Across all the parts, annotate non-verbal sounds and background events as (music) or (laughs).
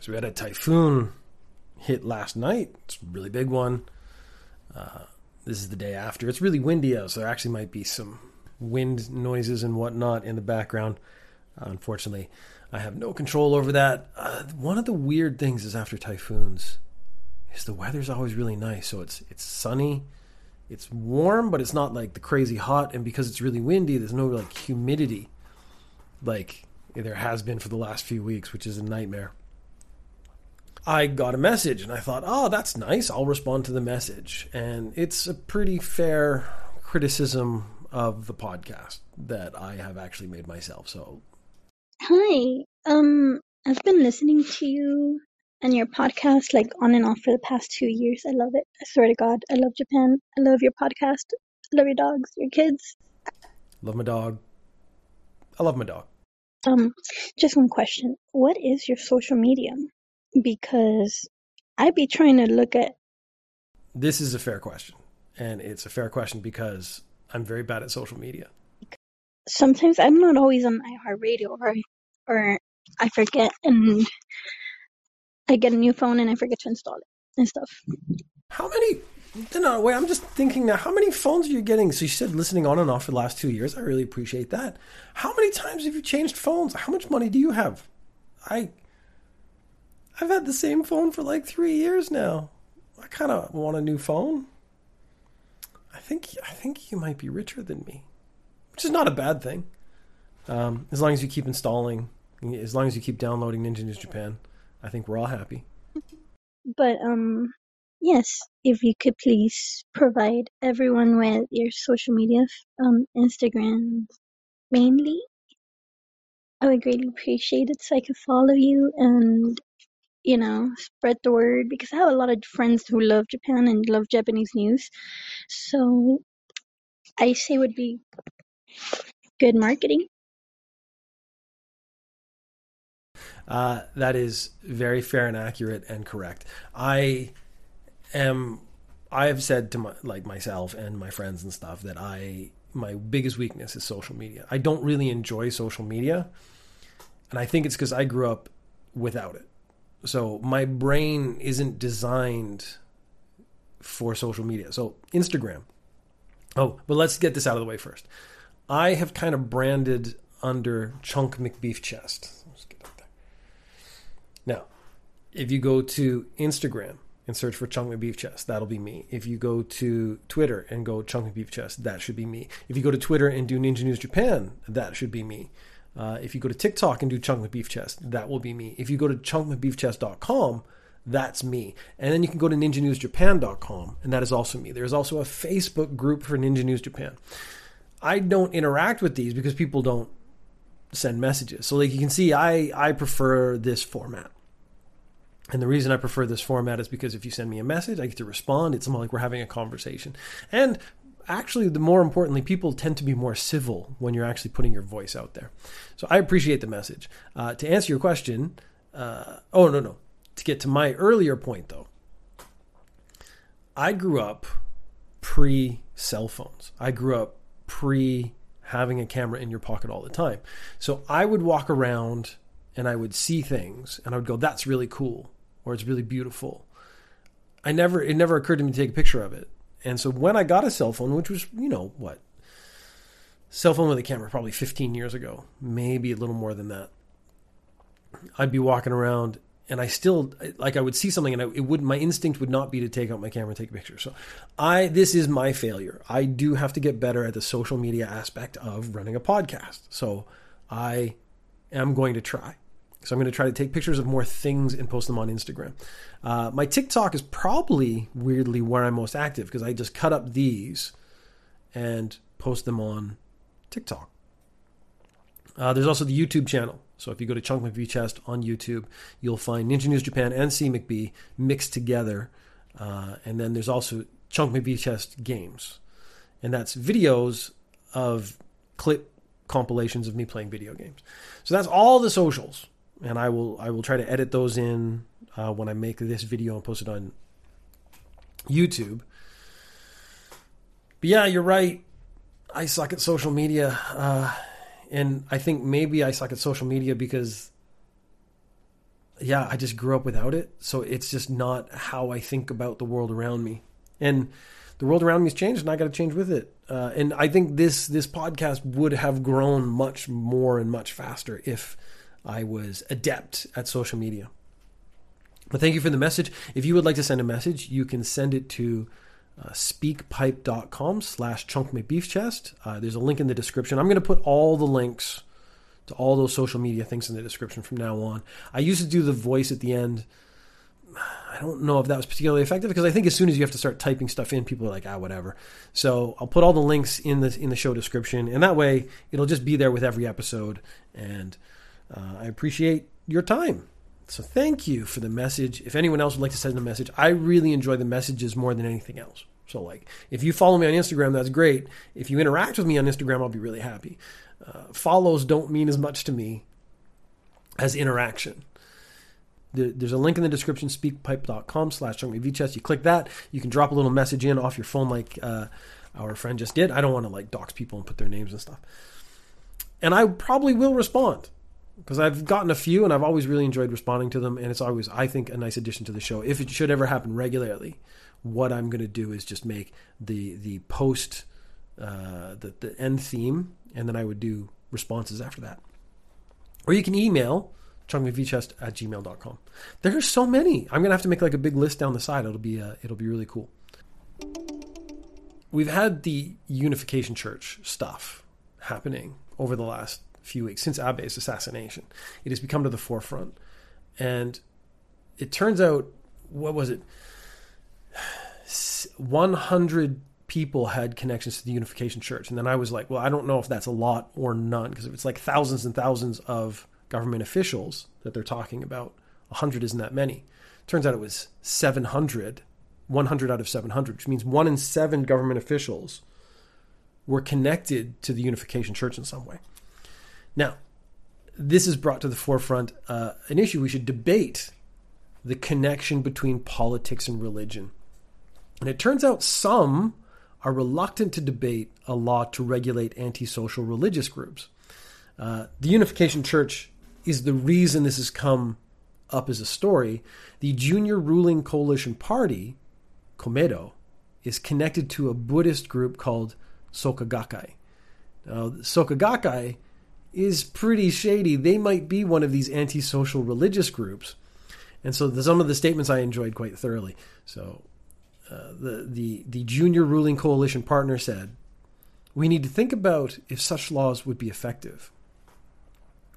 So we had a typhoon hit last night. It's a really big one. Uh, this is the day after. It's really windy out, so there actually might be some wind noises and whatnot in the background. Uh, unfortunately, I have no control over that. Uh, one of the weird things is after typhoons is the weather's always really nice. So it's it's sunny, it's warm, but it's not like the crazy hot. And because it's really windy, there's no like humidity, like there has been for the last few weeks, which is a nightmare. I got a message and I thought, oh, that's nice. I'll respond to the message. And it's a pretty fair criticism of the podcast that I have actually made myself. So, hi. Um, I've been listening to you and your podcast like on and off for the past two years. I love it. I swear to God, I love Japan. I love your podcast. I love your dogs, your kids. Love my dog. I love my dog. Um, just one question. What is your social media? Because I'd be trying to look at. This is a fair question. And it's a fair question because I'm very bad at social media. Sometimes I'm not always on iHeartRadio or, or I forget and I get a new phone and I forget to install it and stuff. How many? No, uh, wait. I'm just thinking now. How many phones are you getting? So you said listening on and off for the last two years. I really appreciate that. How many times have you changed phones? How much money do you have? I, I've had the same phone for like three years now. I kind of want a new phone. I think I think you might be richer than me, which is not a bad thing. Um, as long as you keep installing, as long as you keep downloading Ninja News Japan, I think we're all happy. But um, yes, if you could please provide everyone with your social media, um, Instagram mainly, I would greatly appreciate it so I could follow you and you know spread the word because I have a lot of friends who love Japan and love Japanese news. So I say would be good marketing. Uh, that is very fair and accurate and correct. I am. I have said to my like myself and my friends and stuff that I my biggest weakness is social media. I don't really enjoy social media, and I think it's because I grew up without it. So my brain isn't designed for social media. So Instagram. Oh, but let's get this out of the way first. I have kind of branded under Chunk McBeef Chest. Now, if you go to Instagram and search for Chunk McBeef Chest, that'll be me. If you go to Twitter and go Chunk McBeef Chest, that should be me. If you go to Twitter and do Ninja News Japan, that should be me. Uh, if you go to TikTok and do Chunk McBeef Chest, that will be me. If you go to chunkmcbeefchest.com, that's me. And then you can go to ninjanewsjapan.com, and that is also me. There's also a Facebook group for Ninja News Japan. I don't interact with these because people don't send messages. So like you can see I I prefer this format. And the reason I prefer this format is because if you send me a message, I get to respond. It's more like we're having a conversation. And actually, the more importantly, people tend to be more civil when you're actually putting your voice out there. So I appreciate the message. Uh, to answer your question, uh, oh, no, no. To get to my earlier point, though, I grew up pre cell phones. I grew up pre having a camera in your pocket all the time. So I would walk around and I would see things and I would go, that's really cool or it's really beautiful. I never, it never occurred to me to take a picture of it. And so when I got a cell phone, which was, you know, what? Cell phone with a camera, probably 15 years ago, maybe a little more than that. I'd be walking around and I still like I would see something and I, it would my instinct would not be to take out my camera and take a picture. So I this is my failure. I do have to get better at the social media aspect of running a podcast. So I am going to try. So I'm going to try to take pictures of more things and post them on Instagram. Uh, my TikTok is probably weirdly where I'm most active because I just cut up these and post them on TikTok. Uh, there's also the YouTube channel. So if you go to Chunk McBeef Chest on YouTube, you'll find Ninja News Japan and C McBee mixed together. Uh, and then there's also Chunk McBeef Chest games. And that's videos of clip compilations of me playing video games. So that's all the socials. And I will I will try to edit those in uh, when I make this video and post it on YouTube. But yeah, you're right. I suck at social media. Uh, and I think maybe I suck at social media because yeah, I just grew up without it. So it's just not how I think about the world around me. And the world around me has changed and I got to change with it. Uh, and I think this, this podcast would have grown much more and much faster if I was adept at social media. But thank you for the message. If you would like to send a message, you can send it to uh, speakpipe.com slash chunkmcbeefchest. Uh, there's a link in the description. I'm going to put all the links to all those social media things in the description from now on. I used to do the voice at the end. I don't know if that was particularly effective because I think as soon as you have to start typing stuff in, people are like, ah, whatever. So I'll put all the links in the in the show description, and that way it'll just be there with every episode. And uh, I appreciate your time. So thank you for the message. If anyone else would like to send a message, I really enjoy the messages more than anything else. So like, if you follow me on Instagram, that's great. If you interact with me on Instagram, I'll be really happy. Uh, follows don't mean as much to me as interaction. there's a link in the description, speakpipe.com slash chunkmcbeefchest. You click that, you can drop a little message in off your phone like uh, our friend just did. I don't want to like dox people and put their names and stuff. And I probably will respond because I've gotten a few and I've always really enjoyed responding to them. And it's always, I think, a nice addition to the show. If it should ever happen regularly, what I'm going to do is just make the the post, uh, the, the end theme and then I would do responses after that. Or you can email chunkmcbeefchest at gmail.com. There are so many. I'm gonna have to make like a big list down the side. It'll be uh, it'll be really cool. We've had the Unification Church stuff happening over the last few weeks since Abe's assassination. It has become to the forefront, and it turns out, what was it? (sighs) 100 people had connections to the Unification Church. And then I was like, well, I don't know if that's a lot or none, because if it's like thousands and thousands of government officials that they're talking about, 100 isn't that many. Turns out it was 700, 100 out of 700, which means one in seven government officials were connected to the Unification Church in some way. Now, this has brought to the forefront uh, an issue we should debate the connection between politics and religion. And it turns out some are reluctant to debate a law to regulate antisocial religious groups. Uh, the Unification Church is the reason this has come up as a story. The junior ruling coalition party, Komeito, is connected to a Buddhist group called Soka Gakkai. Now, Soka Gakkai is pretty shady. They might be one of these antisocial religious groups. And so the, some of the statements I enjoyed quite thoroughly. So uh, the, the, the junior ruling coalition partner said, we need to think about if such laws would be effective.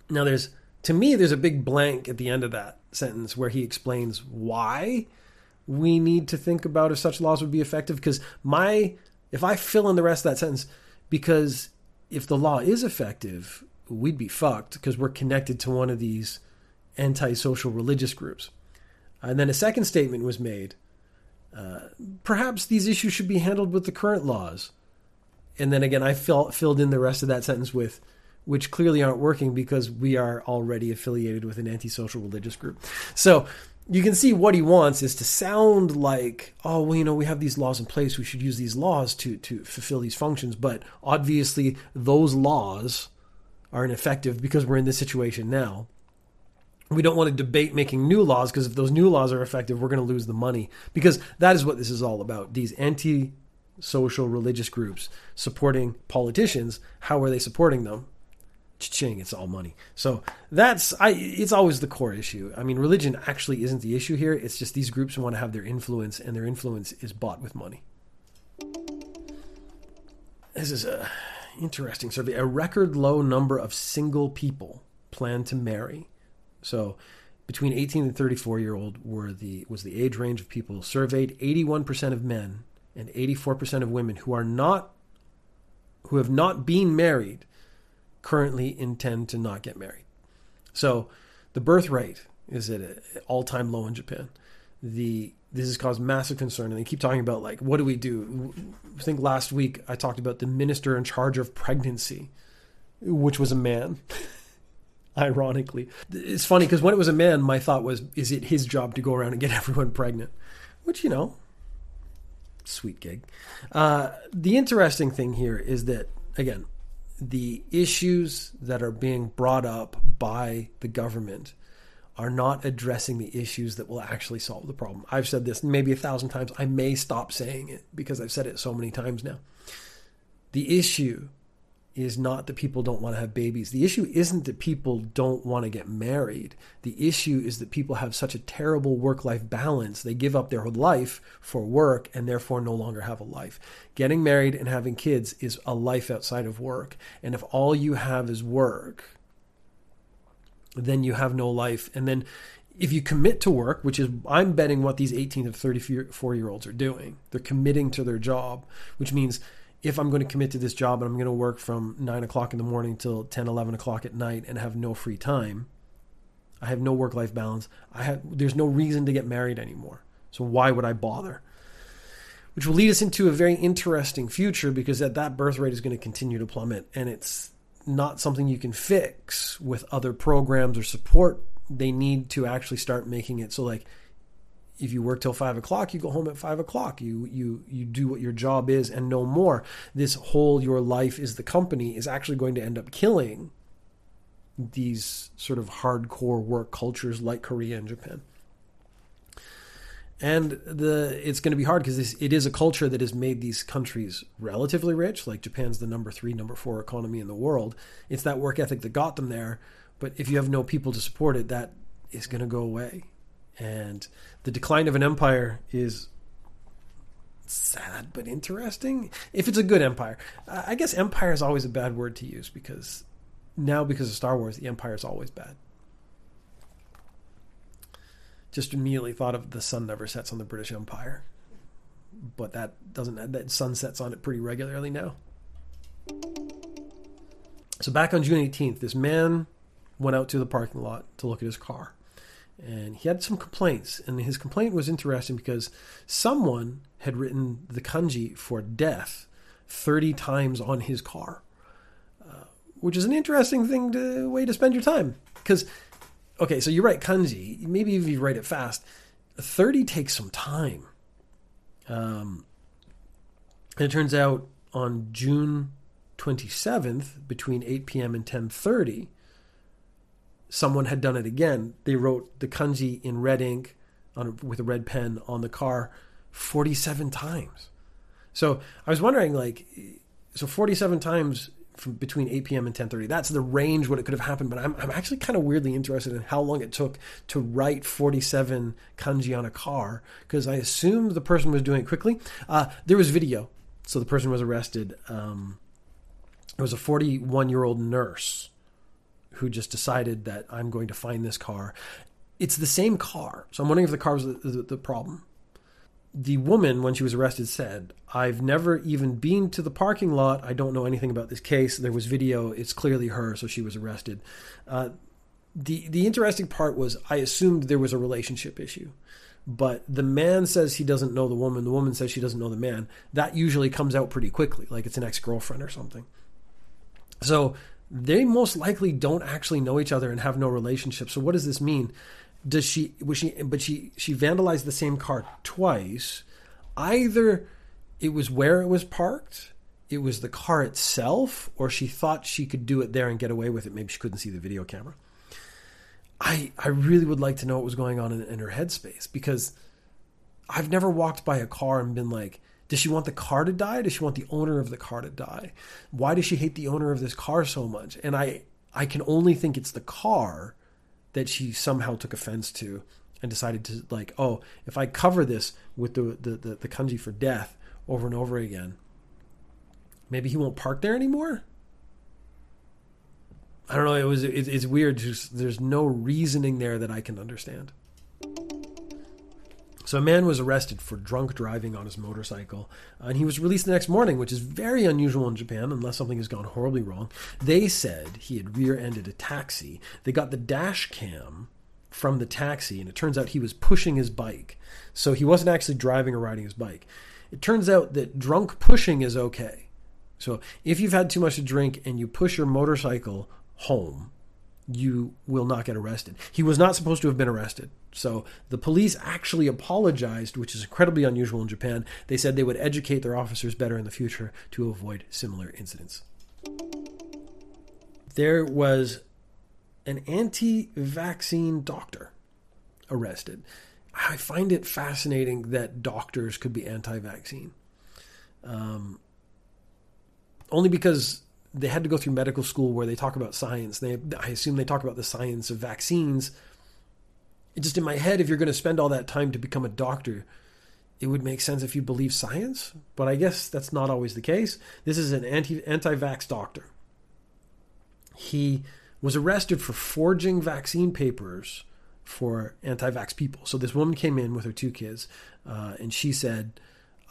Now, there's to me, there's a big blank at the end of that sentence where he explains why we need to think about if such laws would be effective. Because my, if I fill in the rest of that sentence, because if the law is effective, we'd be fucked because we're connected to one of these antisocial religious groups. And then a second statement was made uh, perhaps these issues should be handled with the current laws. And then again, I fill, filled in the rest of that sentence with, which clearly aren't working because we are already affiliated with an antisocial religious group. So you can see what he wants is to sound like, oh, well, you know, we have these laws in place. We should use these laws to, to fulfill these functions. But obviously, those laws are ineffective because we're in this situation now we don't want to debate making new laws because if those new laws are effective, we're going to lose the money. Because that is what this is all about. These anti social religious groups supporting politicians. How are they supporting them? Ching, it's all money. So that's I it's always the core issue. I mean, religion actually isn't the issue here. It's just these groups want to have their influence and their influence is bought with money. This is a interesting survey. A record low number of single people plan to marry so between 18 and 34 year old were the was the age range of people surveyed 81% of men and 84% of women who are not who have not been married currently intend to not get married. So the birth rate is at an all-time low in Japan. The this has caused massive concern and they keep talking about like what do we do? I think last week I talked about the minister in charge of pregnancy which was a man. (laughs) ironically. It's funny because when it was a man, my thought was, is it his job to go around and get (laughs) everyone pregnant? Which, you know, sweet gig. Uh, the interesting thing here is that, again, the issues that are being brought up by the government are not addressing the issues that will actually solve the problem. I've said this maybe a thousand times. I may stop saying it because I've said it so many times now. The issue is not that people don't want to have babies. The issue isn't that people don't want to get married. The issue is that people have such a terrible work life balance. They give up their whole life for work and therefore no longer have a life. Getting married and having kids is a life outside of work. And if all you have is work, then you have no life. And then if you commit to work, which is I'm betting what these 18 to 34 year olds are doing, they're committing to their job, which means if I'm going to commit to this job and I'm going to work from 9 o'clock in the morning till 10, 11 o'clock at night and have no free time, I have no work life balance. I have, there's no reason to get married anymore. So why would I bother? Which will lead us into a very interesting future because that, that birth rate is going to continue to plummet and it's not something you can fix with other programs or support. They need to actually start making it so like if you work till five o'clock, you go home at five o'clock. You you you do what your job is and no more. This whole your life is the company is actually going to end up killing these sort of hardcore work cultures like Korea and Japan. And the it's going to be hard because it is a culture that has made these countries relatively rich. Like Japan's the number three, number four economy in the world. It's that work ethic that got them there. But if you have no people to support it, that is going to go away. And the decline of an empire is sad but interesting. If it's a good empire, I guess empire is always a bad word to use because now, because of Star Wars, the empire is always bad. Just immediately thought of the sun never sets on the British Empire, but that doesn't that sun sets on it pretty regularly now. So back on June 18th, this man went out to the parking lot to look at his car and he had some complaints. And his complaint was interesting because someone had written the kanji for death 30 times on his car, uh, which is an interesting thing to way to spend your time. Because, okay, so you write kanji, maybe if you write it fast, 30 takes some time. Um, and it turns out on June 27th, between 8 p.m. and 10:30 someone had done it again. They wrote the kanji in red ink on, with a red pen on the car 47 times. So I was wondering, like, so 47 times from between 8 p.m. and 10:30. That's the range what it could have happened. But I'm I'm actually kind of weirdly interested in how long it took to write 47 kanji on a car because I assumed the person was doing it quickly. Uh, there was video, so the person was arrested. Um, it was a 41 year old nurse who just decided that I'm going to find this car. It's the same car. So I'm wondering if the car was the, the, the problem. The woman, when she was arrested, said, I've never even been to the parking lot. I don't know anything about this case. There was video. It's clearly her, so she was arrested. Uh, the the interesting part was I assumed there was a relationship issue, but the man says he doesn't know the woman. The woman says she doesn't know the man. That usually comes out pretty quickly, like it's an ex girlfriend or something. So they most likely don't actually know each other and have no relationship. So what does this mean? Does she was she but she she vandalized the same car twice. Either it was where it was parked, it was the car itself, or she thought she could do it there and get away with it. Maybe she couldn't see the video camera. I I really would like to know what was going on in, in her headspace because I've never walked by a car and been like, does she want the car to die? Does she want the owner of the car to die? Why does she hate the owner of this car so much? And I I can only think it's the car that she somehow took offense to and decided to like, oh, if I cover this with the the, the, the kanji for death over and over again, maybe he won't park there anymore. I don't know. It was it, it's weird. Just, there's no reasoning there that I can understand. So a man was arrested for drunk driving on his motorcycle, and he was released the next morning, which is very unusual in Japan, unless something has gone horribly wrong. They said he had rear-ended a taxi. They got the dash cam from the taxi, and it turns out he was pushing his bike. So he wasn't actually driving or riding his bike. It turns out that drunk pushing is okay. So if you've had too much to drink and you push your motorcycle home, you will not get arrested. He was not supposed to have been arrested. So the police actually apologized, which is incredibly unusual in Japan. They said they would educate their officers better in the future to avoid similar incidents. There was an anti vaccine doctor arrested. I find it fascinating that doctors could be anti vaccine. Um, only because they had to go through medical school where they talk about science. They, I assume they talk about the science of vaccines. It just in my head, if you're going to spend all that time to become a doctor, it would make sense if you believe science. But I guess that's not always the case. This is an anti anti-vax doctor. He was arrested for forging vaccine papers for anti-vax people. So this woman came in with her two kids, uh, and she said,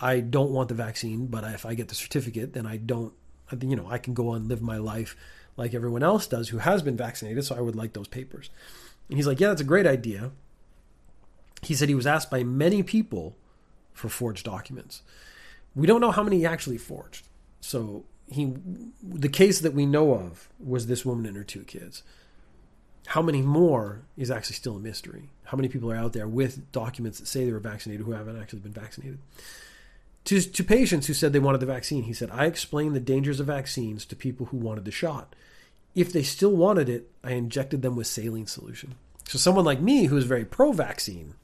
"I don't want the vaccine, but if I get the certificate, then I don't you know, I can go on live my life like everyone else does who has been vaccinated. So I would like those papers. And he's like, yeah, that's a great idea. He said he was asked by many people for forged documents. We don't know how many he actually forged. So he, the case that we know of was this woman and her two kids. How many more is actually still a mystery? How many people are out there with documents that say they were vaccinated who haven't actually been vaccinated? To, to patients who said they wanted the vaccine, he said, I explained the dangers of vaccines to people who wanted the shot. If they still wanted it, I injected them with saline solution. So, someone like me who is very pro vaccine,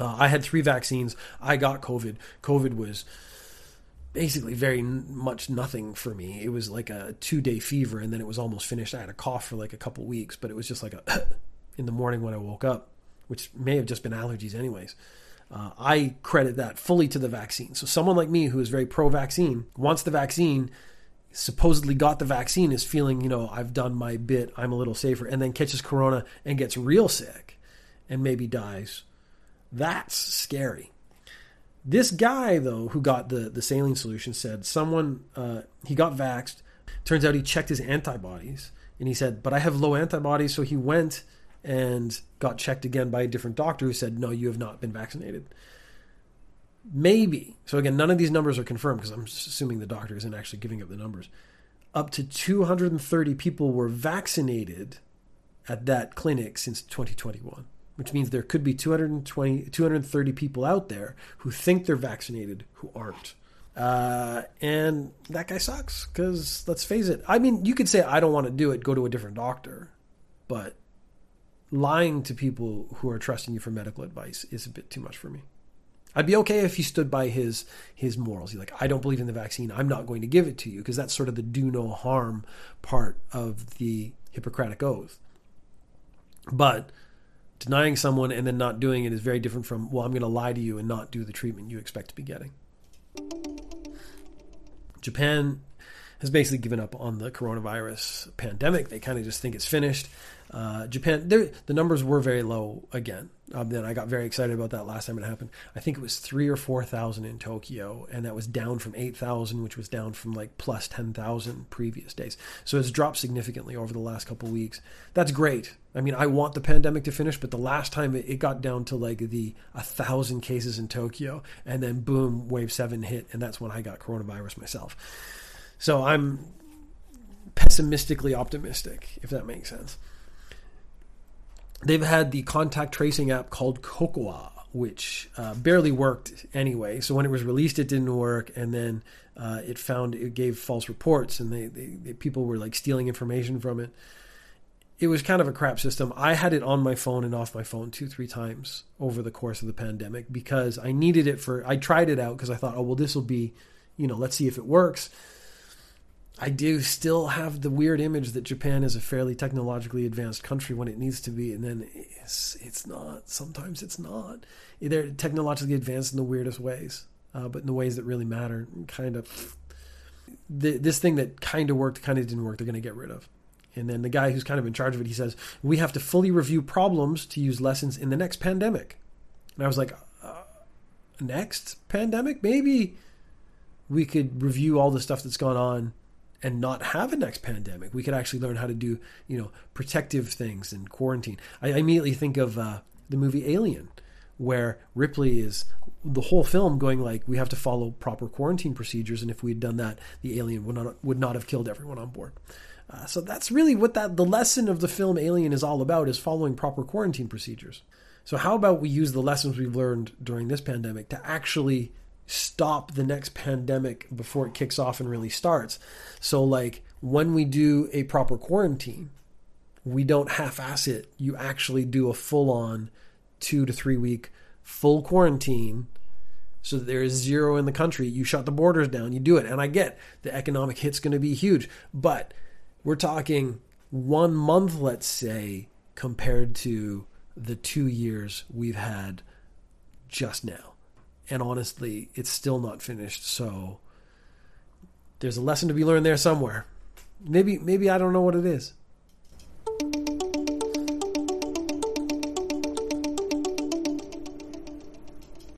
uh, I had three vaccines. I got COVID. COVID was basically very much nothing for me. It was like a two day fever, and then it was almost finished. I had a cough for like a couple weeks, but it was just like a (coughs) in the morning when I woke up, which may have just been allergies, anyways. Uh, I credit that fully to the vaccine. So someone like me who is very pro-vaccine wants the vaccine, supposedly got the vaccine, is feeling you know I've done my bit, I'm a little safer, and then catches corona and gets real sick, and maybe dies. That's scary. This guy though, who got the the saline solution, said someone uh, he got vaxxed. Turns out he checked his antibodies, and he said, "But I have low antibodies," so he went and got checked again by a different doctor who said, no, you have not been vaccinated. Maybe. So, again, none of these numbers are confirmed because I'm assuming the doctor isn't actually giving up the numbers. Up to 230 people were vaccinated at that clinic since 2021, which means there could be 220, 230 people out there who think they're vaccinated who aren't. Uh, and that guy sucks because let's face it. I mean, you could say, I don't want to do it, go to a different doctor. But lying to people who are trusting you for medical advice is a bit too much for me. I'd be okay if he stood by his his morals. He's like, I don't believe in the vaccine. I'm not going to give it to you because that's sort of the do no harm part of the Hippocratic oath. But denying someone and then not doing it is very different from, well, I'm going to lie to you and not do the treatment you expect to be getting. Japan has basically given up on the coronavirus pandemic. They kind of just think it's finished. Uh, Japan, the numbers were very low again. Um, then I got very excited about that last time it happened. I think it was three or four thousand in Tokyo, and that was down from eight thousand, which was down from like plus ten thousand previous days. So it's dropped significantly over the last couple weeks. That's great. I mean, I want the pandemic to finish, but the last time it, it got down to like the a thousand cases in Tokyo, and then boom, wave seven hit, and that's when I got coronavirus myself. So I'm pessimistically optimistic, if that makes sense they've had the contact tracing app called Cocoa, which uh, barely worked anyway. So when it was released, it didn't work, and then uh, it found it gave false reports, and they, they, they, people were like stealing information from it. It was kind of a crap system. I had it on my phone and off my phone two, three times over the course of the pandemic because I needed it for. I tried it out because I thought, oh well, this will be, you know, let's see if it works I do still have the weird image that Japan is a fairly technologically advanced country when it needs to be, and then it's it's not. Sometimes it's not. They're technologically advanced in the weirdest ways, uh, but in the ways that really matter. Kind of the, this thing that kind of worked, kind of didn't work. They're going to get rid of. And then the guy who's kind of in charge of it, he says, "We have to fully review problems to use lessons in the next pandemic." And I was like, uh, "Next pandemic? Maybe we could review all the stuff that's gone on." And not have a next pandemic. We could actually learn how to do, you know, protective things and quarantine. I, I immediately think of uh, the movie Alien, where Ripley is the whole film going like, we have to follow proper quarantine procedures, and if we had done that, the alien would not would not have killed everyone on board. Uh, so that's really what that the lesson of the film Alien is all about: is following proper quarantine procedures. So how about we use the lessons we've learned during this pandemic to actually stop the next pandemic before it kicks off and really starts. So, like, when we do a proper quarantine, we don't half ass it. You actually do a full on two to three week full quarantine so that there is zero in the country. You shut the borders down, you do it. And I get the economic hit's going to be huge, but we're talking one month, let's say, compared to the two years we've had just now. And honestly, it's still not finished. So there's a lesson to be learned there somewhere. Maybe maybe I don't know what it is.